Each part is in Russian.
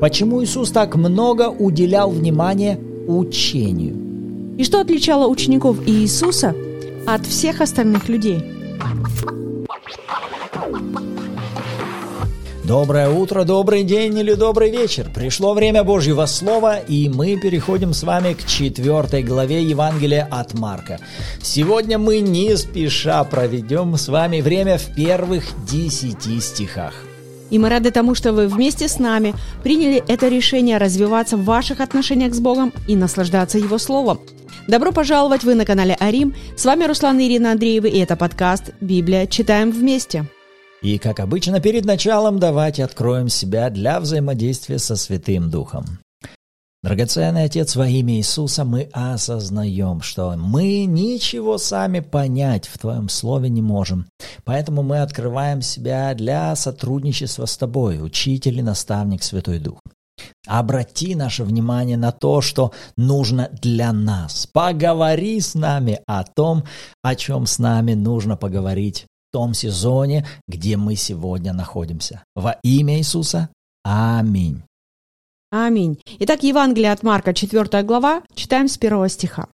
Почему Иисус так много уделял внимания учению? И что отличало учеников Иисуса от всех остальных людей? Доброе утро, добрый день или добрый вечер. Пришло время Божьего Слова, и мы переходим с вами к четвертой главе Евангелия от Марка. Сегодня мы не спеша проведем с вами время в первых десяти стихах. И мы рады тому, что вы вместе с нами приняли это решение развиваться в ваших отношениях с Богом и наслаждаться Его Словом. Добро пожаловать, вы на канале Арим. С вами Руслан и Ирина Андреевы, и это подкаст «Библия. Читаем вместе». И, как обычно, перед началом давайте откроем себя для взаимодействия со Святым Духом. Драгоценный Отец, во имя Иисуса мы осознаем, что мы ничего сами понять в Твоем Слове не можем. Поэтому мы открываем себя для сотрудничества с Тобой, Учитель и наставник Святой Дух. Обрати наше внимание на то, что нужно для нас. Поговори с нами о том, о чем с нами нужно поговорить в том сезоне, где мы сегодня находимся. Во имя Иисуса. Аминь. Аминь. Итак, Евангелие от Марка, 4 глава, читаем с первого стиха.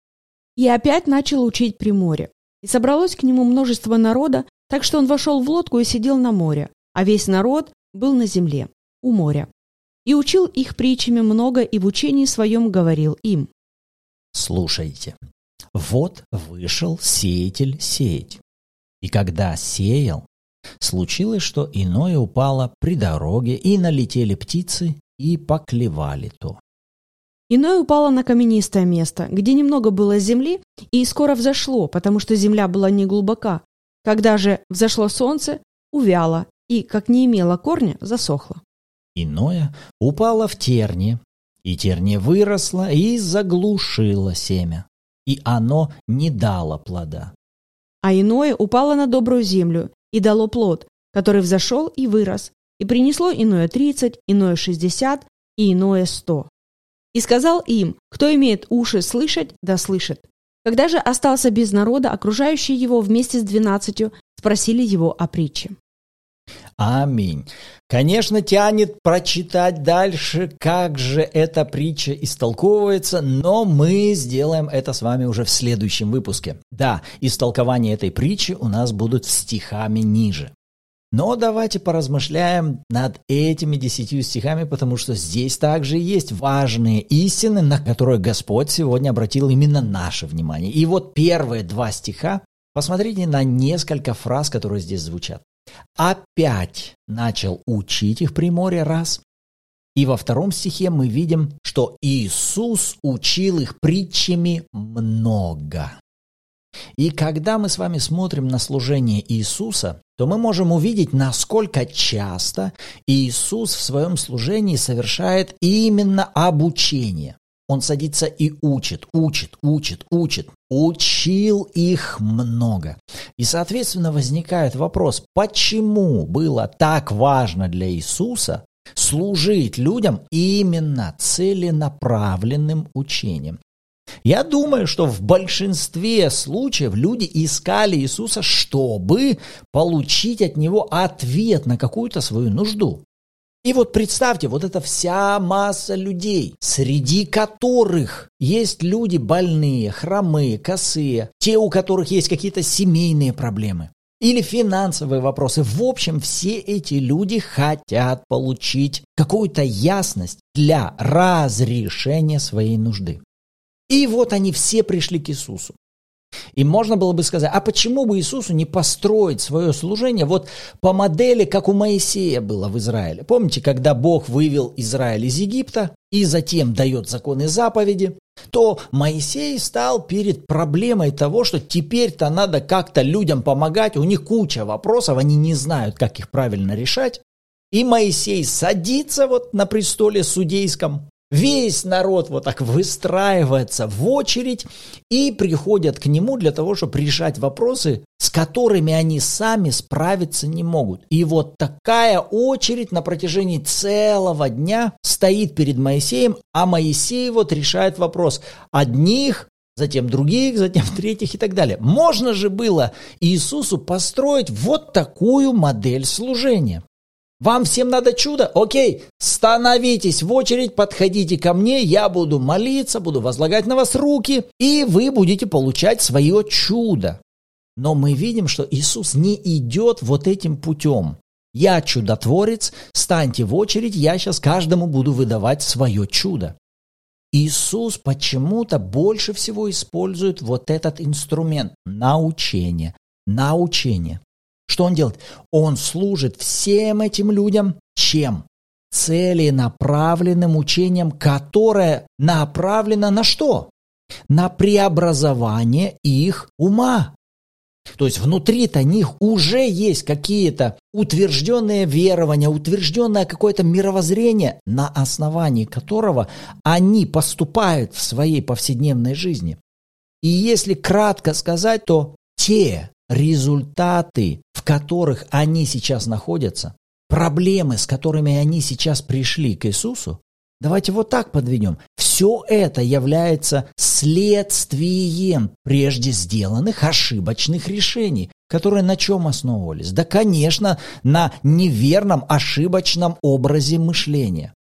«И опять начал учить при море. И собралось к нему множество народа, так что он вошел в лодку и сидел на море, а весь народ был на земле, у моря. И учил их притчами много, и в учении своем говорил им». Слушайте. Вот вышел сеятель сеять. И когда сеял, случилось, что иное упало при дороге, и налетели птицы и поклевали то. Иное упало на каменистое место, где немного было земли, и скоро взошло, потому что земля была не глубока. Когда же взошло солнце, увяло, и, как не имело корня, засохло. Иное упало в терне, и терне выросло и заглушило семя, и оно не дало плода. А иное упало на добрую землю и дало плод, который взошел и вырос, и принесло иное тридцать, иное шестьдесят и иное сто. И сказал им, кто имеет уши слышать, да слышит. Когда же остался без народа, окружающие его вместе с двенадцатью спросили его о притче. Аминь. Конечно, тянет прочитать дальше, как же эта притча истолковывается, но мы сделаем это с вами уже в следующем выпуске. Да, истолкование этой притчи у нас будут стихами ниже. Но давайте поразмышляем над этими десятью стихами, потому что здесь также есть важные истины, на которые Господь сегодня обратил именно наше внимание. И вот первые два стиха, посмотрите на несколько фраз, которые здесь звучат. Опять начал учить их при море раз. И во втором стихе мы видим, что Иисус учил их притчами много. И когда мы с вами смотрим на служение Иисуса, то мы можем увидеть, насколько часто Иисус в своем служении совершает именно обучение. Он садится и учит, учит, учит, учит. Учил их много. И, соответственно, возникает вопрос, почему было так важно для Иисуса служить людям именно целенаправленным учением. Я думаю, что в большинстве случаев люди искали Иисуса, чтобы получить от Него ответ на какую-то свою нужду. И вот представьте, вот эта вся масса людей, среди которых есть люди больные, хромые, косые, те, у которых есть какие-то семейные проблемы или финансовые вопросы. В общем, все эти люди хотят получить какую-то ясность для разрешения своей нужды. И вот они все пришли к Иисусу. И можно было бы сказать, а почему бы Иисусу не построить свое служение вот по модели, как у Моисея было в Израиле? Помните, когда Бог вывел Израиль из Египта и затем дает законы заповеди, то Моисей стал перед проблемой того, что теперь-то надо как-то людям помогать, у них куча вопросов, они не знают, как их правильно решать. И Моисей садится вот на престоле судейском, Весь народ вот так выстраивается в очередь и приходят к нему для того, чтобы решать вопросы, с которыми они сами справиться не могут. И вот такая очередь на протяжении целого дня стоит перед Моисеем, а Моисей вот решает вопрос одних, затем других, затем третьих и так далее. Можно же было Иисусу построить вот такую модель служения. Вам всем надо чудо? Окей, становитесь в очередь, подходите ко мне, я буду молиться, буду возлагать на вас руки, и вы будете получать свое чудо. Но мы видим, что Иисус не идет вот этим путем. Я чудотворец, станьте в очередь, я сейчас каждому буду выдавать свое чудо. Иисус почему-то больше всего использует вот этот инструмент – научение. Научение. Что он делает? Он служит всем этим людям чем? Целенаправленным учением, которое направлено на что? На преобразование их ума. То есть внутри-то них уже есть какие-то утвержденные верования, утвержденное какое-то мировоззрение, на основании которого они поступают в своей повседневной жизни. И если кратко сказать, то те результаты, в которых они сейчас находятся, проблемы, с которыми они сейчас пришли к Иисусу, Давайте вот так подведем. Все это является следствием прежде сделанных ошибочных решений, которые на чем основывались? Да, конечно, на неверном, ошибочном образе мышления.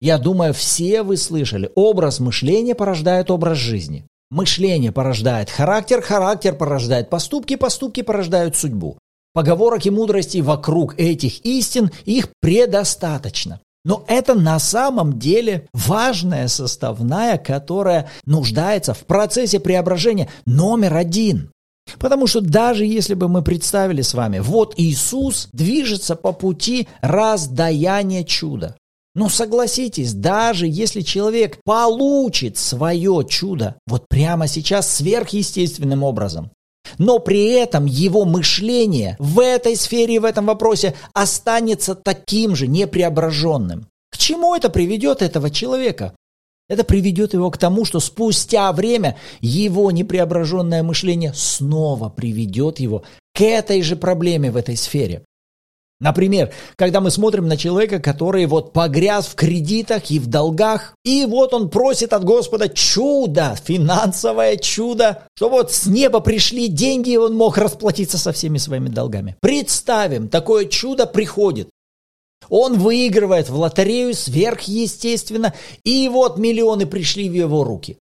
Я думаю, все вы слышали, образ мышления порождает образ жизни. Мышление порождает характер, характер порождает поступки, поступки порождают судьбу. Поговорок и мудрости вокруг этих истин их предостаточно. Но это на самом деле важная составная, которая нуждается в процессе преображения номер один. Потому что даже если бы мы представили с вами, вот Иисус движется по пути раздаяния чуда. Но согласитесь, даже если человек получит свое чудо вот прямо сейчас сверхъестественным образом, но при этом его мышление в этой сфере и в этом вопросе останется таким же непреображенным. К чему это приведет этого человека? Это приведет его к тому, что спустя время его непреображенное мышление снова приведет его к этой же проблеме в этой сфере. Например, когда мы смотрим на человека, который вот погряз в кредитах и в долгах, и вот он просит от Господа чудо, финансовое чудо, что вот с неба пришли деньги, и он мог расплатиться со всеми своими долгами. Представим, такое чудо приходит. Он выигрывает в лотерею сверхъестественно, и вот миллионы пришли в его руки.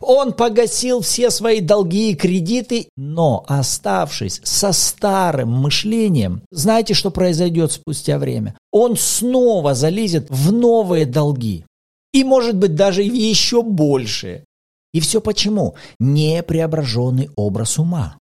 Он погасил все свои долги и кредиты, но оставшись со старым мышлением, знаете, что произойдет спустя время? Он снова залезет в новые долги. И, может быть, даже еще большие. И все почему? Непреображенный образ ума.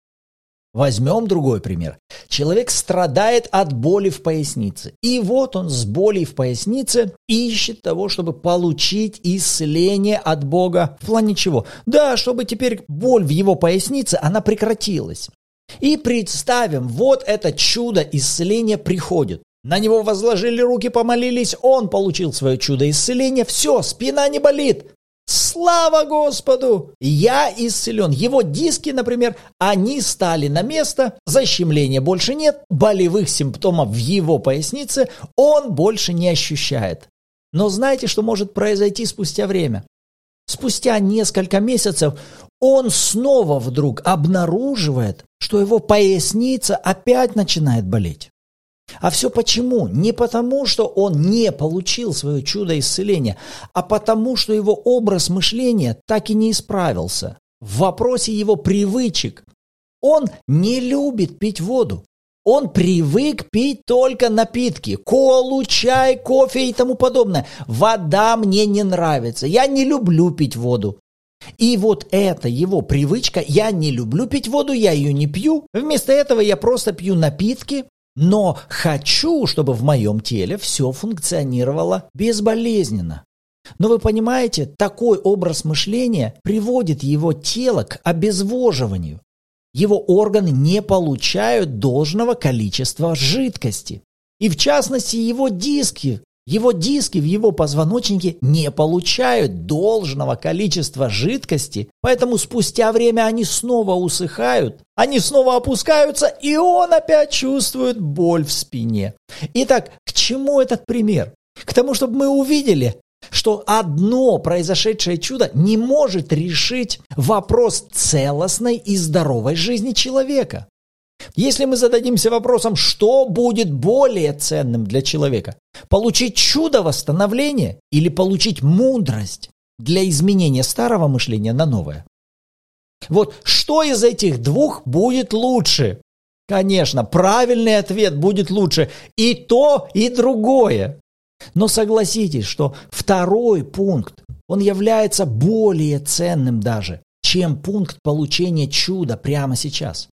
Возьмем другой пример. Человек страдает от боли в пояснице. И вот он с болью в пояснице ищет того, чтобы получить исцеление от Бога. В плане чего? Да, чтобы теперь боль в его пояснице, она прекратилась. И представим, вот это чудо исцеления приходит. На него возложили руки, помолились, он получил свое чудо исцеления, все, спина не болит. Слава Господу! Я исцелен. Его диски, например, они стали на место, защемления больше нет, болевых симптомов в его пояснице он больше не ощущает. Но знаете, что может произойти спустя время? Спустя несколько месяцев он снова вдруг обнаруживает, что его поясница опять начинает болеть. А все почему? Не потому, что он не получил свое чудо исцеления, а потому, что его образ мышления так и не исправился. В вопросе его привычек. Он не любит пить воду. Он привык пить только напитки, колу, чай, кофе и тому подобное. Вода мне не нравится. Я не люблю пить воду. И вот это его привычка, я не люблю пить воду, я ее не пью. Вместо этого я просто пью напитки, но хочу, чтобы в моем теле все функционировало безболезненно. Но вы понимаете, такой образ мышления приводит его тело к обезвоживанию. Его органы не получают должного количества жидкости. И в частности, его диски его диски в его позвоночнике не получают должного количества жидкости, поэтому спустя время они снова усыхают, они снова опускаются, и он опять чувствует боль в спине. Итак, к чему этот пример? К тому, чтобы мы увидели, что одно произошедшее чудо не может решить вопрос целостной и здоровой жизни человека. Если мы зададимся вопросом, что будет более ценным для человека, получить чудо восстановления или получить мудрость для изменения старого мышления на новое? Вот что из этих двух будет лучше? Конечно, правильный ответ будет лучше и то, и другое. Но согласитесь, что второй пункт, он является более ценным даже, чем пункт получения чуда прямо сейчас.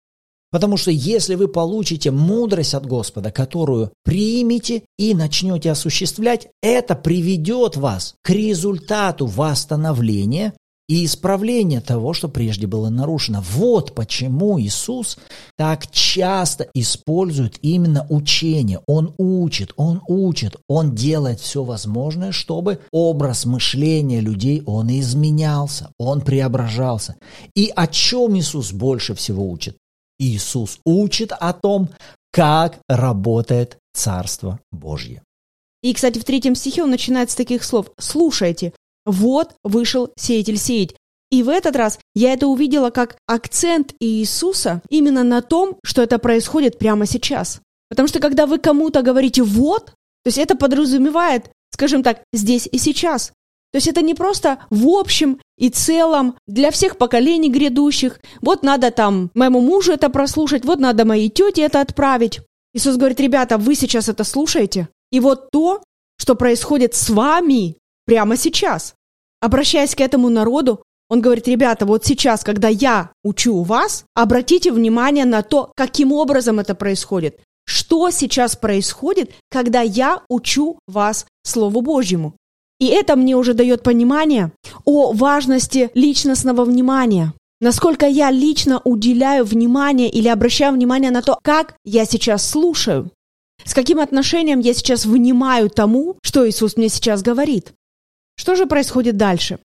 Потому что если вы получите мудрость от Господа, которую примете и начнете осуществлять, это приведет вас к результату восстановления и исправление того, что прежде было нарушено. Вот почему Иисус так часто использует именно учение. Он учит, он учит, он делает все возможное, чтобы образ мышления людей, он изменялся, он преображался. И о чем Иисус больше всего учит? Иисус учит о том, как работает Царство Божье. И, кстати, в третьем стихе он начинает с таких слов. «Слушайте, вот вышел сеятель сеять. И в этот раз я это увидела как акцент Иисуса именно на том, что это происходит прямо сейчас. Потому что когда вы кому-то говорите «вот», то есть это подразумевает, скажем так, здесь и сейчас. То есть это не просто в общем и целом для всех поколений грядущих. Вот надо там моему мужу это прослушать, вот надо моей тете это отправить. Иисус говорит, ребята, вы сейчас это слушаете. И вот то, что происходит с вами, прямо сейчас. Обращаясь к этому народу, он говорит, ребята, вот сейчас, когда я учу вас, обратите внимание на то, каким образом это происходит. Что сейчас происходит, когда я учу вас Слову Божьему. И это мне уже дает понимание о важности личностного внимания. Насколько я лично уделяю внимание или обращаю внимание на то, как я сейчас слушаю. С каким отношением я сейчас внимаю тому, что Иисус мне сейчас говорит. Что же происходит дальше?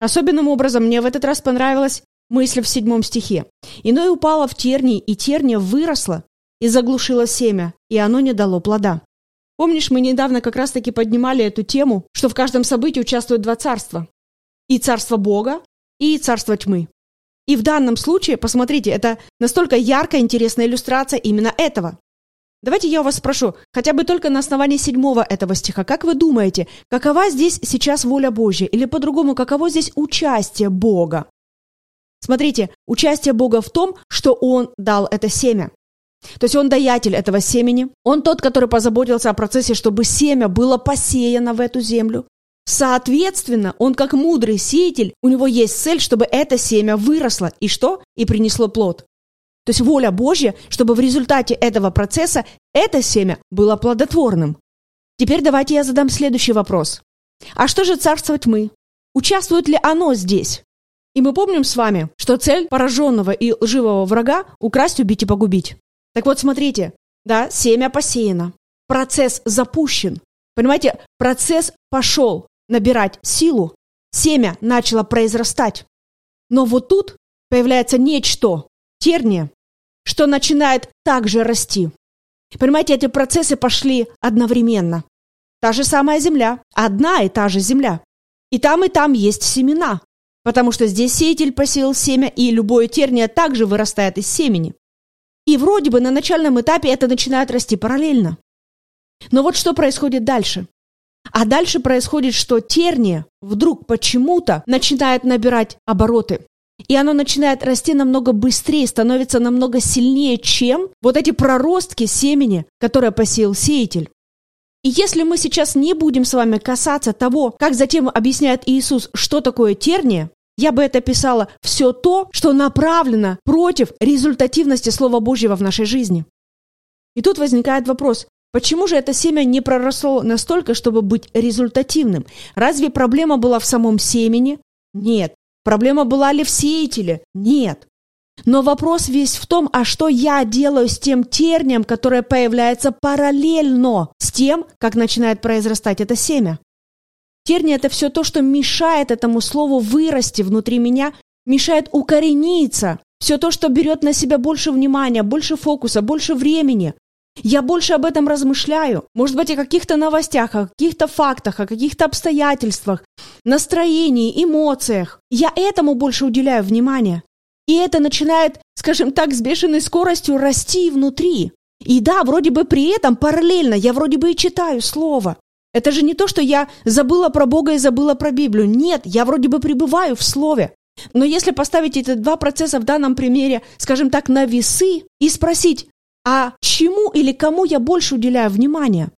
Особенным образом мне в этот раз понравилась мысль в седьмом стихе. «Иное упало в тернии, и терния выросла и заглушила семя, и оно не дало плода». Помнишь, мы недавно как раз-таки поднимали эту тему, что в каждом событии участвуют два царства. И царство Бога, и царство тьмы. И в данном случае, посмотрите, это настолько яркая, интересная иллюстрация именно этого. Давайте я у вас спрошу, хотя бы только на основании седьмого этого стиха, как вы думаете, какова здесь сейчас воля Божья? Или по-другому, каково здесь участие Бога? Смотрите, участие Бога в том, что Он дал это семя. То есть Он даятель этого семени. Он тот, который позаботился о процессе, чтобы семя было посеяно в эту землю. Соответственно, он как мудрый сеятель, у него есть цель, чтобы это семя выросло. И что? И принесло плод. То есть воля Божья, чтобы в результате этого процесса это семя было плодотворным. Теперь давайте я задам следующий вопрос. А что же царство тьмы? Участвует ли оно здесь? И мы помним с вами, что цель пораженного и лживого врага – украсть, убить и погубить. Так вот, смотрите, да, семя посеяно, процесс запущен. Понимаете, процесс пошел набирать силу, семя начало произрастать. Но вот тут появляется нечто, терния, что начинает также расти. Понимаете, эти процессы пошли одновременно. Та же самая земля, одна и та же земля. И там, и там есть семена, потому что здесь сеятель посеял семя, и любое терния также вырастает из семени. И вроде бы на начальном этапе это начинает расти параллельно. Но вот что происходит дальше? А дальше происходит, что терния вдруг почему-то начинает набирать обороты. И оно начинает расти намного быстрее, становится намного сильнее, чем вот эти проростки семени, которые посеял сеятель. И если мы сейчас не будем с вами касаться того, как затем объясняет Иисус, что такое терния, я бы это писала все то, что направлено против результативности Слова Божьего в нашей жизни. И тут возникает вопрос, почему же это семя не проросло настолько, чтобы быть результативным? Разве проблема была в самом семени? Нет. Проблема была ли в сеятеле? Нет. Но вопрос весь в том, а что я делаю с тем тернием, которое появляется параллельно с тем, как начинает произрастать это семя. Терни – это все то, что мешает этому слову вырасти внутри меня, мешает укорениться. Все то, что берет на себя больше внимания, больше фокуса, больше времени. Я больше об этом размышляю. Может быть, о каких-то новостях, о каких-то фактах, о каких-то обстоятельствах, настроении, эмоциях. Я этому больше уделяю внимание. И это начинает скажем так, с бешеной скоростью расти внутри. И да, вроде бы при этом параллельно я вроде бы и читаю Слово. Это же не то, что я забыла про Бога и забыла про Библию. Нет, я вроде бы пребываю в Слове. Но если поставить эти два процесса в данном примере, скажем так, на весы и спросить, а чему или кому я больше уделяю внимание?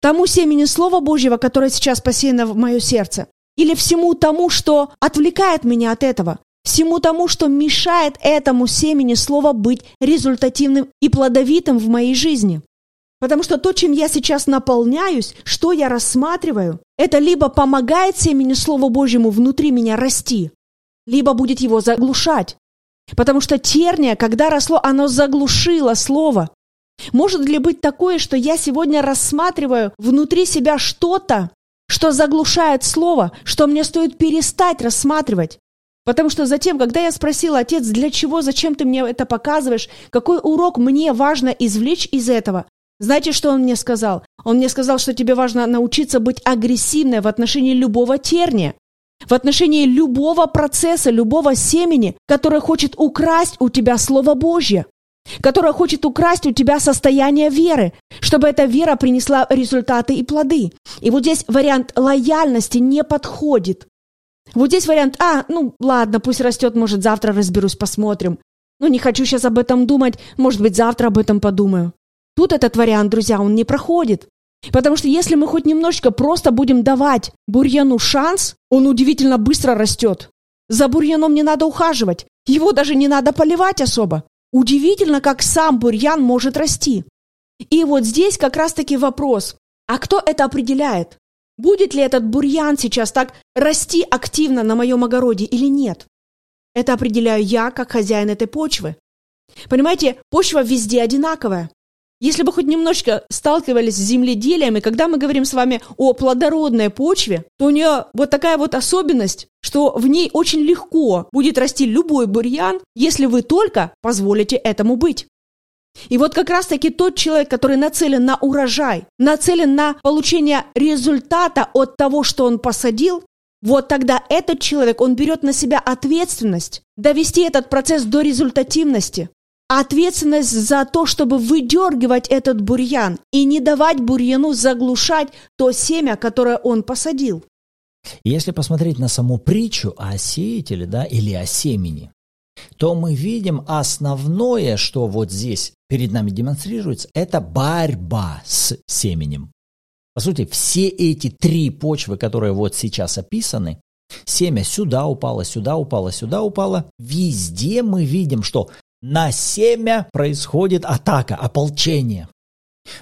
Тому семени Слова Божьего, которое сейчас посеяно в мое сердце? Или всему тому, что отвлекает меня от этого? Всему тому, что мешает этому семени Слова быть результативным и плодовитым в моей жизни? Потому что то, чем я сейчас наполняюсь, что я рассматриваю, это либо помогает семени Слова Божьему внутри меня расти, либо будет его заглушать. Потому что терния, когда росло, оно заглушило слово. Может ли быть такое, что я сегодня рассматриваю внутри себя что-то, что заглушает слово, что мне стоит перестать рассматривать? Потому что затем, когда я спросила, отец, для чего, зачем ты мне это показываешь, какой урок мне важно извлечь из этого, знаете, что он мне сказал? Он мне сказал, что тебе важно научиться быть агрессивной в отношении любого терния, в отношении любого процесса, любого семени, которое хочет украсть у тебя Слово Божье, которое хочет украсть у тебя состояние веры, чтобы эта вера принесла результаты и плоды. И вот здесь вариант лояльности не подходит. Вот здесь вариант, а, ну ладно, пусть растет, может завтра разберусь, посмотрим. Ну не хочу сейчас об этом думать, может быть завтра об этом подумаю. Тут этот вариант, друзья, он не проходит. Потому что если мы хоть немножечко просто будем давать бурьяну шанс, он удивительно быстро растет. За бурьяном не надо ухаживать, его даже не надо поливать особо. Удивительно, как сам бурьян может расти. И вот здесь как раз-таки вопрос, а кто это определяет? Будет ли этот бурьян сейчас так расти активно на моем огороде или нет? Это определяю я, как хозяин этой почвы. Понимаете, почва везде одинаковая. Если бы хоть немножечко сталкивались с земледелием, и когда мы говорим с вами о плодородной почве, то у нее вот такая вот особенность, что в ней очень легко будет расти любой бурьян, если вы только позволите этому быть. И вот как раз-таки тот человек, который нацелен на урожай, нацелен на получение результата от того, что он посадил, вот тогда этот человек, он берет на себя ответственность довести этот процесс до результативности ответственность за то, чтобы выдергивать этот бурьян и не давать бурьяну заглушать то семя, которое он посадил. Если посмотреть на саму притчу о сеятеле да, или о семени, то мы видим основное, что вот здесь перед нами демонстрируется, это борьба с семенем. По сути, все эти три почвы, которые вот сейчас описаны, семя сюда упало, сюда упало, сюда упало, везде мы видим, что на семя происходит атака, ополчение.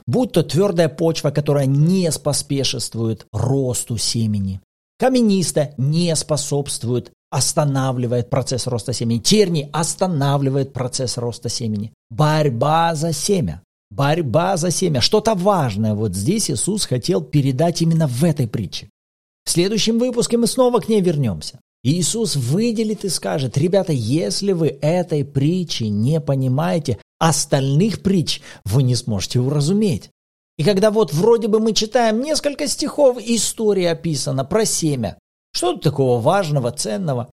Будь то твердая почва, которая не споспешествует росту семени. Каменистая не способствует, останавливает процесс роста семени. Терни останавливает процесс роста семени. Борьба за семя. Борьба за семя. Что-то важное вот здесь Иисус хотел передать именно в этой притче. В следующем выпуске мы снова к ней вернемся. Иисус выделит и скажет, ребята, если вы этой притчи не понимаете, остальных притч вы не сможете уразуметь. И когда вот вроде бы мы читаем несколько стихов, история описана про семя, что тут такого важного, ценного?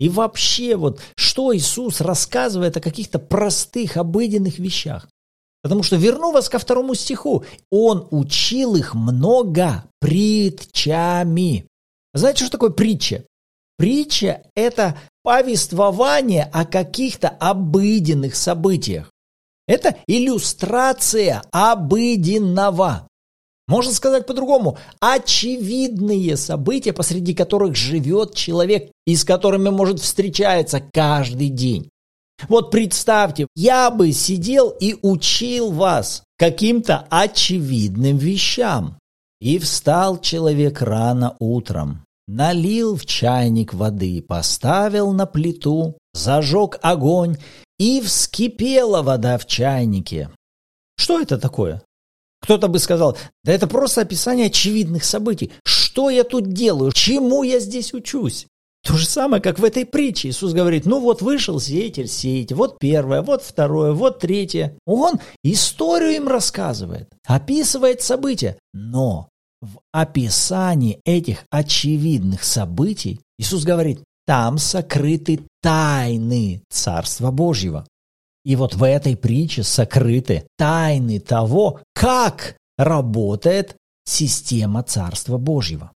И вообще вот, что Иисус рассказывает о каких-то простых, обыденных вещах? Потому что верну вас ко второму стиху. Он учил их много притчами. Знаете, что такое притча? Притча – это повествование о каких-то обыденных событиях. Это иллюстрация обыденного. Можно сказать по-другому, очевидные события, посреди которых живет человек и с которыми может встречаться каждый день. Вот представьте, я бы сидел и учил вас каким-то очевидным вещам. И встал человек рано утром, налил в чайник воды, поставил на плиту, зажег огонь, и вскипела вода в чайнике. Что это такое? Кто-то бы сказал, да это просто описание очевидных событий. Что я тут делаю? Чему я здесь учусь? То же самое, как в этой притче. Иисус говорит, ну вот вышел сеятель сеять, вот первое, вот второе, вот третье. Он историю им рассказывает, описывает события. Но в описании этих очевидных событий Иисус говорит, там сокрыты тайны Царства Божьего. И вот в этой притче сокрыты тайны того, как работает система Царства Божьего.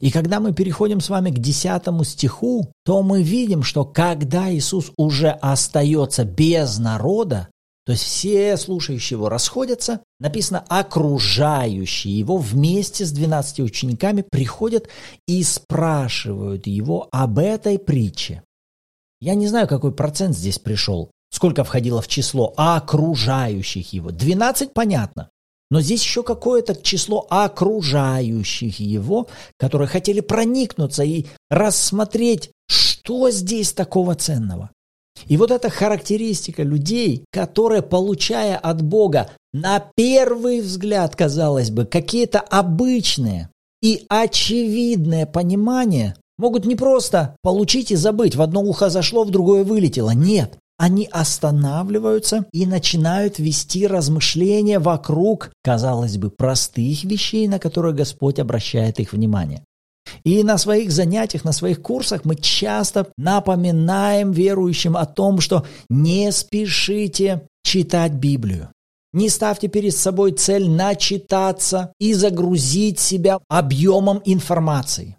И когда мы переходим с вами к десятому стиху, то мы видим, что когда Иисус уже остается без народа, то есть все слушающие его расходятся, написано, окружающие его вместе с двенадцати учениками приходят и спрашивают его об этой притче. Я не знаю, какой процент здесь пришел, сколько входило в число окружающих его. 12 понятно. Но здесь еще какое-то число окружающих его, которые хотели проникнуться и рассмотреть, что здесь такого ценного. И вот эта характеристика людей, которые, получая от Бога на первый взгляд, казалось бы, какие-то обычные и очевидные понимания, могут не просто получить и забыть, в одно ухо зашло, в другое вылетело. Нет, они останавливаются и начинают вести размышления вокруг, казалось бы, простых вещей, на которые Господь обращает их внимание. И на своих занятиях, на своих курсах мы часто напоминаем верующим о том, что не спешите читать Библию. Не ставьте перед собой цель начитаться и загрузить себя объемом информации.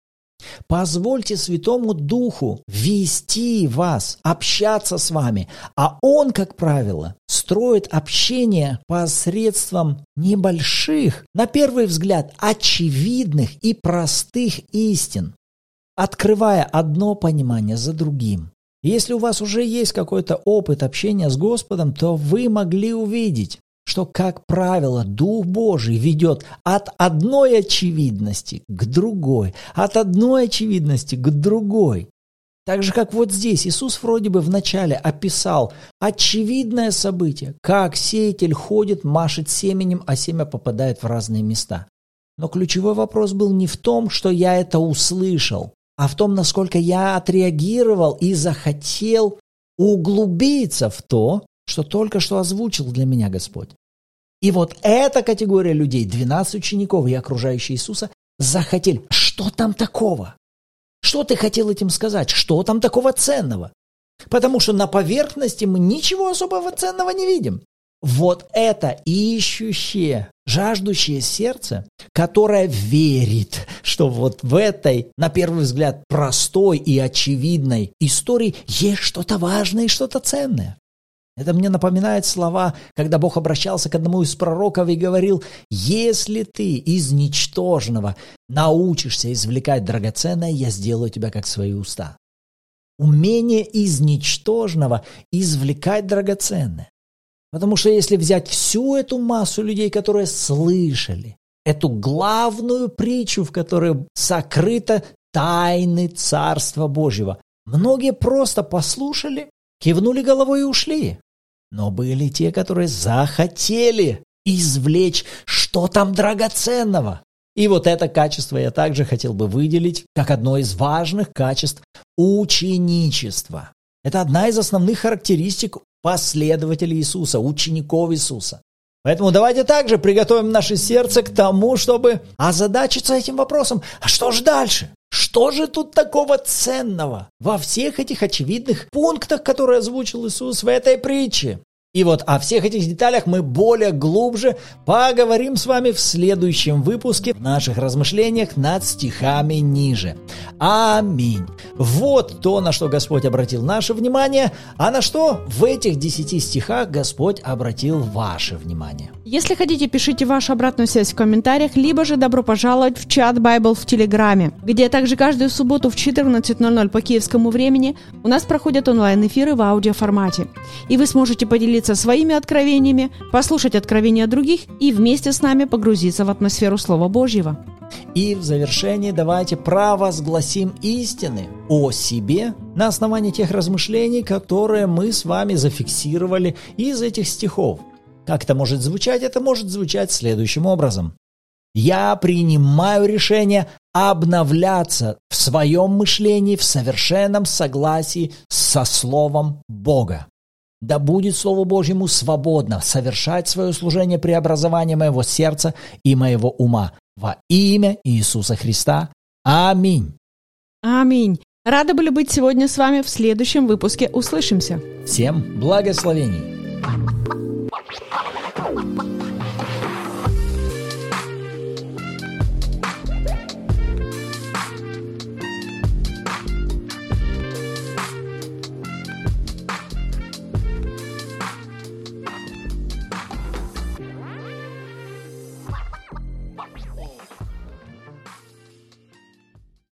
Позвольте Святому Духу вести вас, общаться с вами, а Он, как правило, строит общение посредством небольших, на первый взгляд, очевидных и простых истин, открывая одно понимание за другим. Если у вас уже есть какой-то опыт общения с Господом, то вы могли увидеть, что, как правило, Дух Божий ведет от одной очевидности к другой, от одной очевидности к другой. Так же, как вот здесь Иисус вроде бы вначале описал очевидное событие, как сеятель ходит, машет семенем, а семя попадает в разные места. Но ключевой вопрос был не в том, что я это услышал, а в том, насколько я отреагировал и захотел углубиться в то, что только что озвучил для меня Господь. И вот эта категория людей, 12 учеников и окружающие Иисуса, захотели. Что там такого? Что ты хотел этим сказать? Что там такого ценного? Потому что на поверхности мы ничего особого ценного не видим. Вот это ищущее, жаждущее сердце, которое верит, что вот в этой, на первый взгляд, простой и очевидной истории есть что-то важное и что-то ценное. Это мне напоминает слова, когда Бог обращался к одному из пророков и говорил, если ты из ничтожного научишься извлекать драгоценное, я сделаю тебя как свои уста. Умение из ничтожного извлекать драгоценное. Потому что если взять всю эту массу людей, которые слышали эту главную притчу, в которой сокрыто тайны Царства Божьего, многие просто послушали кивнули головой и ушли. Но были те, которые захотели извлечь, что там драгоценного. И вот это качество я также хотел бы выделить как одно из важных качеств ученичества. Это одна из основных характеристик последователей Иисуса, учеников Иисуса. Поэтому давайте также приготовим наше сердце к тому, чтобы озадачиться этим вопросом. А что же дальше? Что же тут такого ценного во всех этих очевидных пунктах, которые озвучил Иисус в этой притче? И вот о всех этих деталях мы более глубже поговорим с вами в следующем выпуске в наших размышлениях над стихами ниже. Аминь. Вот то, на что Господь обратил наше внимание, а на что в этих десяти стихах Господь обратил ваше внимание. Если хотите, пишите вашу обратную связь в комментариях, либо же добро пожаловать в чат Bible в Телеграме, где также каждую субботу в 14.00 по киевскому времени у нас проходят онлайн-эфиры в аудиоформате. И вы сможете поделиться поделиться своими откровениями, послушать откровения других и вместе с нами погрузиться в атмосферу Слова Божьего. И в завершении давайте провозгласим истины о себе на основании тех размышлений, которые мы с вами зафиксировали из этих стихов. Как это может звучать? Это может звучать следующим образом. Я принимаю решение обновляться в своем мышлении в совершенном согласии со Словом Бога. Да будет Слову Божьему свободно совершать свое служение преобразования моего сердца и моего ума. Во имя Иисуса Христа. Аминь. Аминь. Рада были быть сегодня с вами в следующем выпуске. Услышимся. Всем благословений.